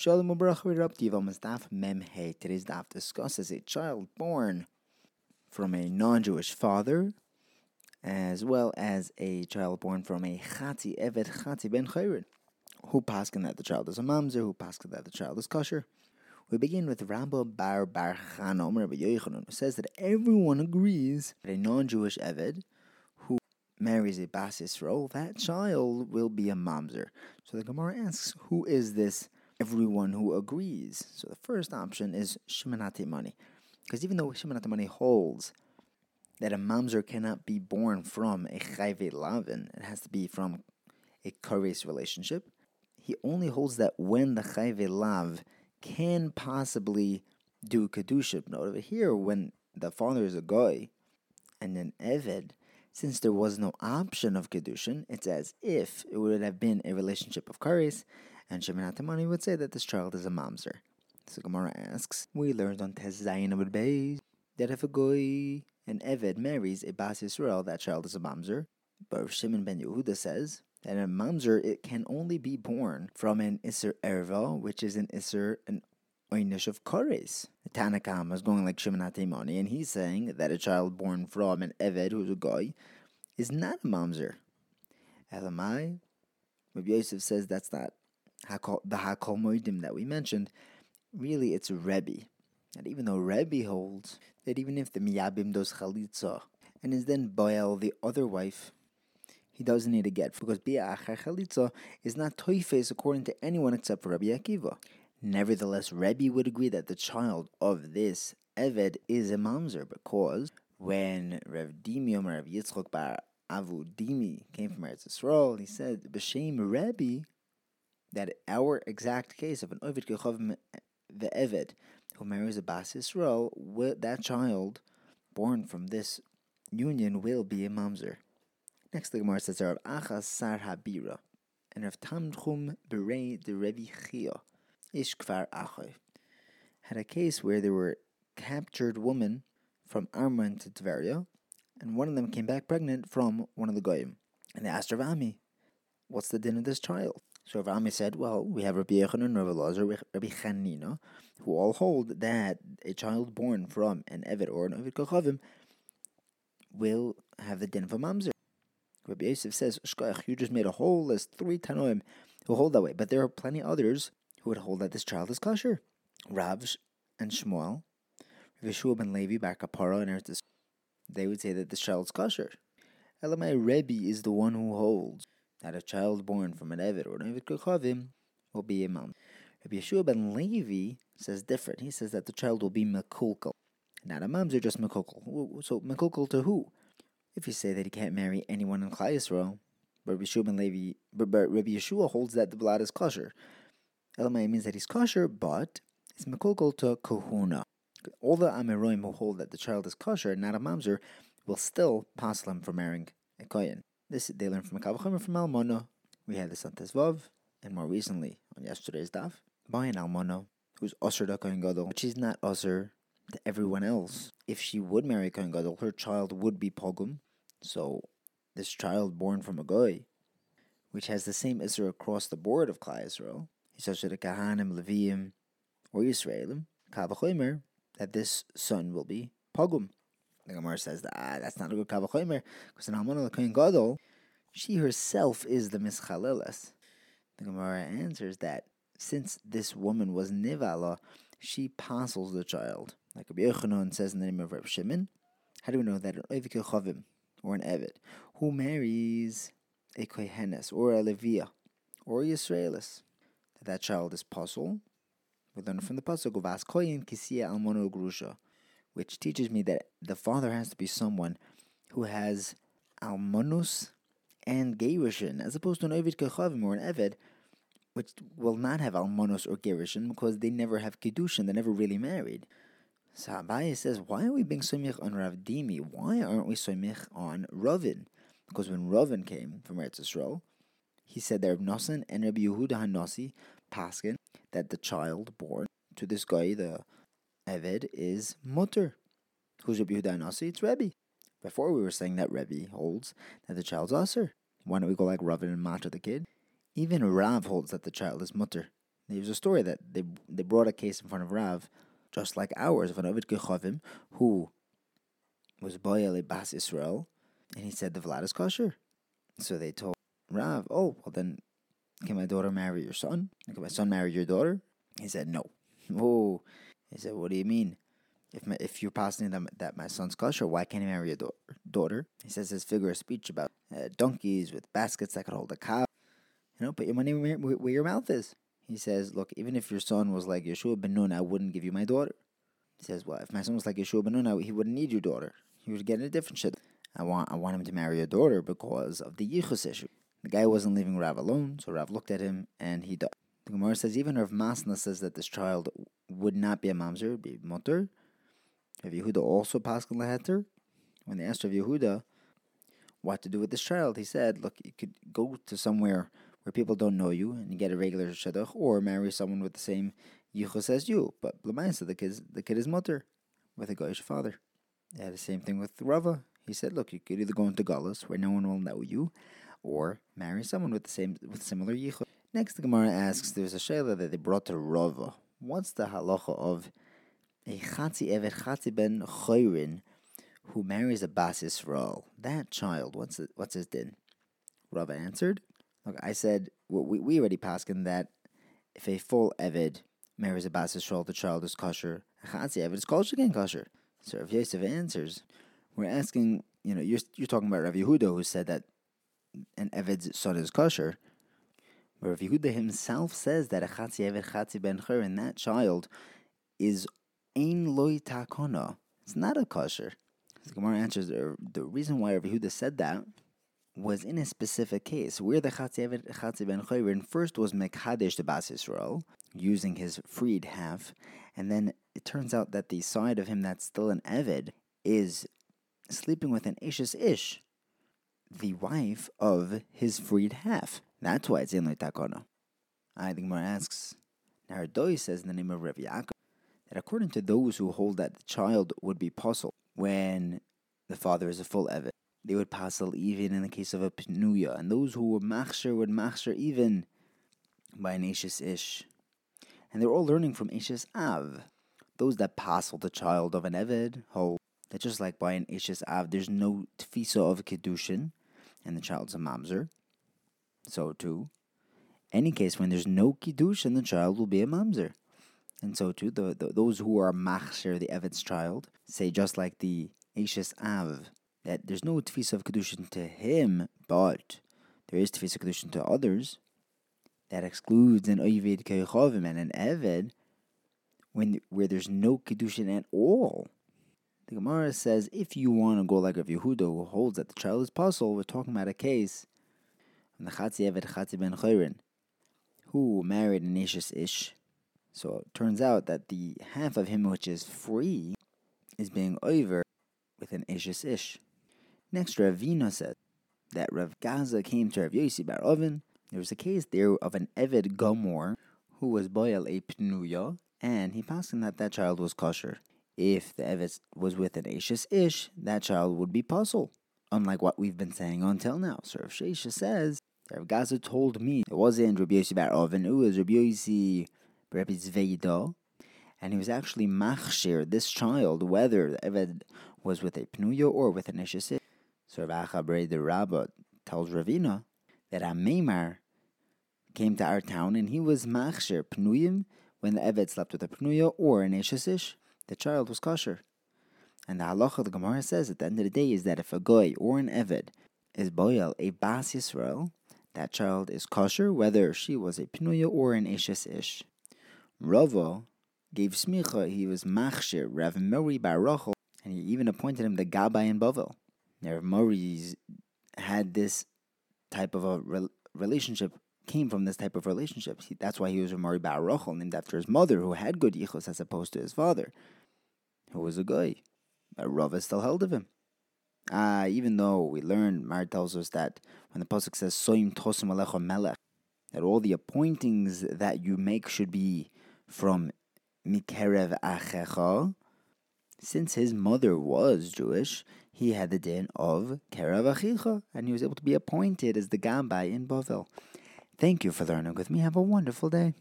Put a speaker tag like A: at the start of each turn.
A: Shalom Ubrach Daf Mem Hey. Today's daf discusses a child born from a non-Jewish father, as well as a child born from a Chati Evet Chati Ben Chayrin. Who paskin that the child is a mamzer? Who paskin that the child is kosher? We begin with Rabba Bar Bar Chanom Rabbi Yochanan, who says that everyone agrees that a non-Jewish Eved who marries a Bas Yisrael, that child will be a mamzer. So the Gemara asks, who is this everyone who agrees. So the first option is Shimon Atamani. Because even though Shimon Atamani holds that a mamzer cannot be born from a chayve lavin, it has to be from a kares relationship, he only holds that when the chayve lav can possibly do kedusha. Note over here, when the father is a guy and an eved, since there was no option of kedushin, it's as if it would have been a relationship of kares, and Shimon Atamani would say that this child is a mamzer. So Gemara asks, we learned on Tezayin Abud Beis that if a goy, an Eved, marries a Bas Yisrael, that child is a mamzer. But Shimon ben Yehuda says that a mamzer it can only be born from an Isser Erva, which is an Isser, an Oinish of Kores. Tanakam is going like Shimon Atamani, and he's saying that a child born from an Eved, who's a goy, is not a mamzer. Elamai, Rabbi Yosef says that's not Hakol, the Hakol Moedim that we mentioned, really it's Rebbe. And even though Rebbe holds that even if the Miyabim does Chalitza and is then Boel, the other wife, he doesn't need a get because Bia Achar Chalitza is not Toifes according to anyone except for Rabbi Akiva. Nevertheless, Rebbe would agree that the child of this Eved is a Mamzer because when Rev Dimium Rev Yitzchok Bar Avu Dimi came from Eretz Yisrael, he said, B'Shem Rebbe, that our exact case of an Ovid Kechavim the Eved who marries a Bas Yisrael, that child born from this union will be a mamzer. Next, the Gemara says, Rav Achas Sar Habira, and Rav Tanchum Berei de Revi Chia, Ish Kvar Achoy, had a case where there were captured women from Arman to Tveria, and one of them came back pregnant from one of the Goyim. And they asked Rav Ami, what's the din of this child? So Rami said, well, we have Rabbi Yechon and Rabbi Lazar, Rabbi Chanina, who all hold that a child born from an Eved or an Eved Kochavim will have the din of a mamzer. Rabbi Yosef says, Shkoach, you just made a whole list, three Tanoim who hold that way, but there are plenty others who would hold that this child is kosher. Rav and Shmuel, Vishua ben Levi, Bar Kapara, and Eretz, they would say that this child is kosher. Elamai Rebbe is the one who holds that a child born from an Eved or an Eved Kochavim will be a mom. Rabbi Yeshua ben Levi says different. He says that the child will be Mekulkel. Not a moms are just Mekulkel. So Mekulkel to who? If you say that he can't marry anyone in Klai Yisrael, but Rabbi Yeshua ben Levi, but, Rabbi Yeshua holds that the blood is kosher. Elamai means that he's kosher, but it's Mekulkel to Kohuna. All the Ameroim who hold that the child is kosher, not a mamzer, will still pass him for marrying a kohen. This they learned from Kavachomer from Almono. We had this on and more recently on yesterday's daf, by an Almono, who's Usher to Kohen Gadol, but she's not Usher to everyone else. If she would marry Kohen Gadol, her child would be Pogum. So this child born from a goy, which has the same Isra across the board of Klai Israel, he's Usher to Kahanim, Leviim, or Yisraelim, Kavachomer, that this son will be Pogum. The Gemara says that ah, that's not a good kavachomer because in Almana Kohen Gadol, she herself is the mischaleles. The Gemara answers that since this woman was nivala, she passes the child. Like Rabbi Yochanan says in the name of Reb Shimon, how do we know that an Evik Chavim or an Eved who marries a Kohenes or a Levia or a Yisraelis, that that child is puzzle? We learn from the pasuk of As Koyin Kisiya Almono Grusha which teaches me that the father has to be someone who has almonus and gerushin, as opposed to an Ovid Kechavim or an Eved, which will not have almonus or gerushin because they never have kedushin, they're never really married. So Abaye says, why are we being soymich on Rav Dimi? Why aren't we soymich on Ravin? Because when Ravin came from Eretz Yisrael, he said that Reb Nosson and Rabbi Yehuda Hanasi paskin that the child born to this guy, the Eved is mutter. Who's Rabbi Yehuda Nasi? It's Rebbe. Before we were saying that Rebbe holds that the child's usher. Why don't we go like Ravin and Mata the kid? Even Rav holds that the child is mutter. There was a story that they they brought a case in front of Rav, just like ours, of an Ovid Gechavim, who was Boyel Bas Israel, and he said the Vlad is kosher. So they told Rav, oh, well then, can my daughter marry your son? Can my son marry your daughter? He said, no. Oh, he said, what do you mean? If my, if you're passing them that my son's kosher, why can't he marry a daughter? He says his figure of speech about uh, donkeys with baskets that could hold a cow. You know, put your money where, where your mouth is. He says, look, even if your son was like Yeshua ben Nun, I wouldn't give you my daughter. He says, well, if my son was like Yeshua ben Nun, he wouldn't need your daughter. He would get a different shit. I want I want him to marry a daughter because of the yichus issue. The guy wasn't leaving Rav alone, so Rav looked at him and he died. The Gemara says even Rav Masna says that this child would not be a mamzer, be mutter. Rav Yehuda also paskin leheter. When they asked Rav Yehuda what to do with this child, he said, "Look, you could go to somewhere where people don't know you and get a regular shidduch, or marry someone with the same yichus as you. But Blamaisa, the kid, the kid is mutter with a goyish father. Yeah, the same thing with Rava. He said, look, you could either go into Galus, where no one will know you, or marry someone with the same with similar yichud. Next, the Gemara asks, there's a shayla that they brought to Rava. What's the halacha of a chatzi evet chatzi ben choyrin who marries a bas Yisrael? That child, what's it, what's his din? Rava answered, look, I said we we already paskin that if a full eved marries a bas Yisrael, the child is kosher. A chatzi eved is kosher again kosher. So if Yosef answers, we're asking, you know, you're, you're talking about Rav Yehuda who said that an Eved's son is kosher. Rav Yehuda himself says that a Chatzi Eved Chatzi Ben Chur, that child is Ein Loi Takona. It's not a kosher. The Gemara answers the, the reason why Rav Yehuda said that was in a specific case where the Chatzi Eved Chatzi Ben Chayrin first was Mekadesh the Bas Yisrael, using his freed half, and then it turns out that the side of him that's still an Eved is sleeping with an Ashes Ish, the wife of his freed half. That's why it's in Takona. I think Gemara asks, Naradoi says in the name of Rav that according to those who hold that the child would be puzzled when the father is a full Evet, they would puzzle even in the case of a Pnuya, and those who were Machsher would Machsher even by an Ashes Ish. And they're all learning from Ashes Av. Those that puzzle the child of an Eved hold that just like by an Ishes Av, there's no tfisa of Kedushin, and the child's a mamzer. So too, any case when there's no Kedushin, the child will be a mamzer. And so too, the, the those who are machsher, the Evet's child, say just like the Ishes Av, that there's no tfisa of to him, but there is tfisa Kedushin to others. That excludes an Oyvid Kechovim and an Eved when where there's no Kedushin at all. The Gemara says if you want to go like Rav Yehuda, who holds that the child is puzzled, we're talking about a case of the Chatzi Evet Chatzi Ben Chayrin, who married an Ashes Ish. So it turns out that the half of him which is free is being over with an Ashes Ish. Next, Ravina said that Rav Gaza came to Rav Yossi Bar Oven. There was a case there of an Eved Gomor who was Boyal a Pnuya, and he passed in that that child was kosher. If the Evet was with an Ashes Ish, that child would be puzzled, unlike what we've been saying until now. So Rav says, Rav Gaza told me it wasn't Rabbi Yossi Bar Oven, it was Rabbi Yossi Rabbi Zveidah, and he was actually machshir, this child, whether the Evet was with a Pnuya or with an Ashes Ish. So Rav Achabre the Rabbah tells Ravina that Amemar came to our town and he was machshir Pnuyim when the Evet slept with a Pnuya or an Ashes Ish the child was kosher. And the halacha the Gemara says at the end of the day is that if a goy or an eved is boyel a bas Yisrael, that child is kosher whether she was a pnuya or an ishes ish. Rava gave smicha he was machshir Rav Mori bar Rachel, and he even appointed him the gabbai in Bavel. Rav Mori had this type of a re- relationship came from this type of relationship. He, that's why he was a Mori bar Rachel, named after his mother, who had good yichus as opposed to his father who was a But Rava still held of him. Ah, even though we learned, Mar tells us that when the Pasuk says, Soim tosim alecha melech, that all the appointings that you make should be from Mikerev Achecha. Since his mother was Jewish, he had the din of Kerev Achicha, and he was able to be appointed as the Gabbai in Bavel. Thank you for learning with me. Have a wonderful day.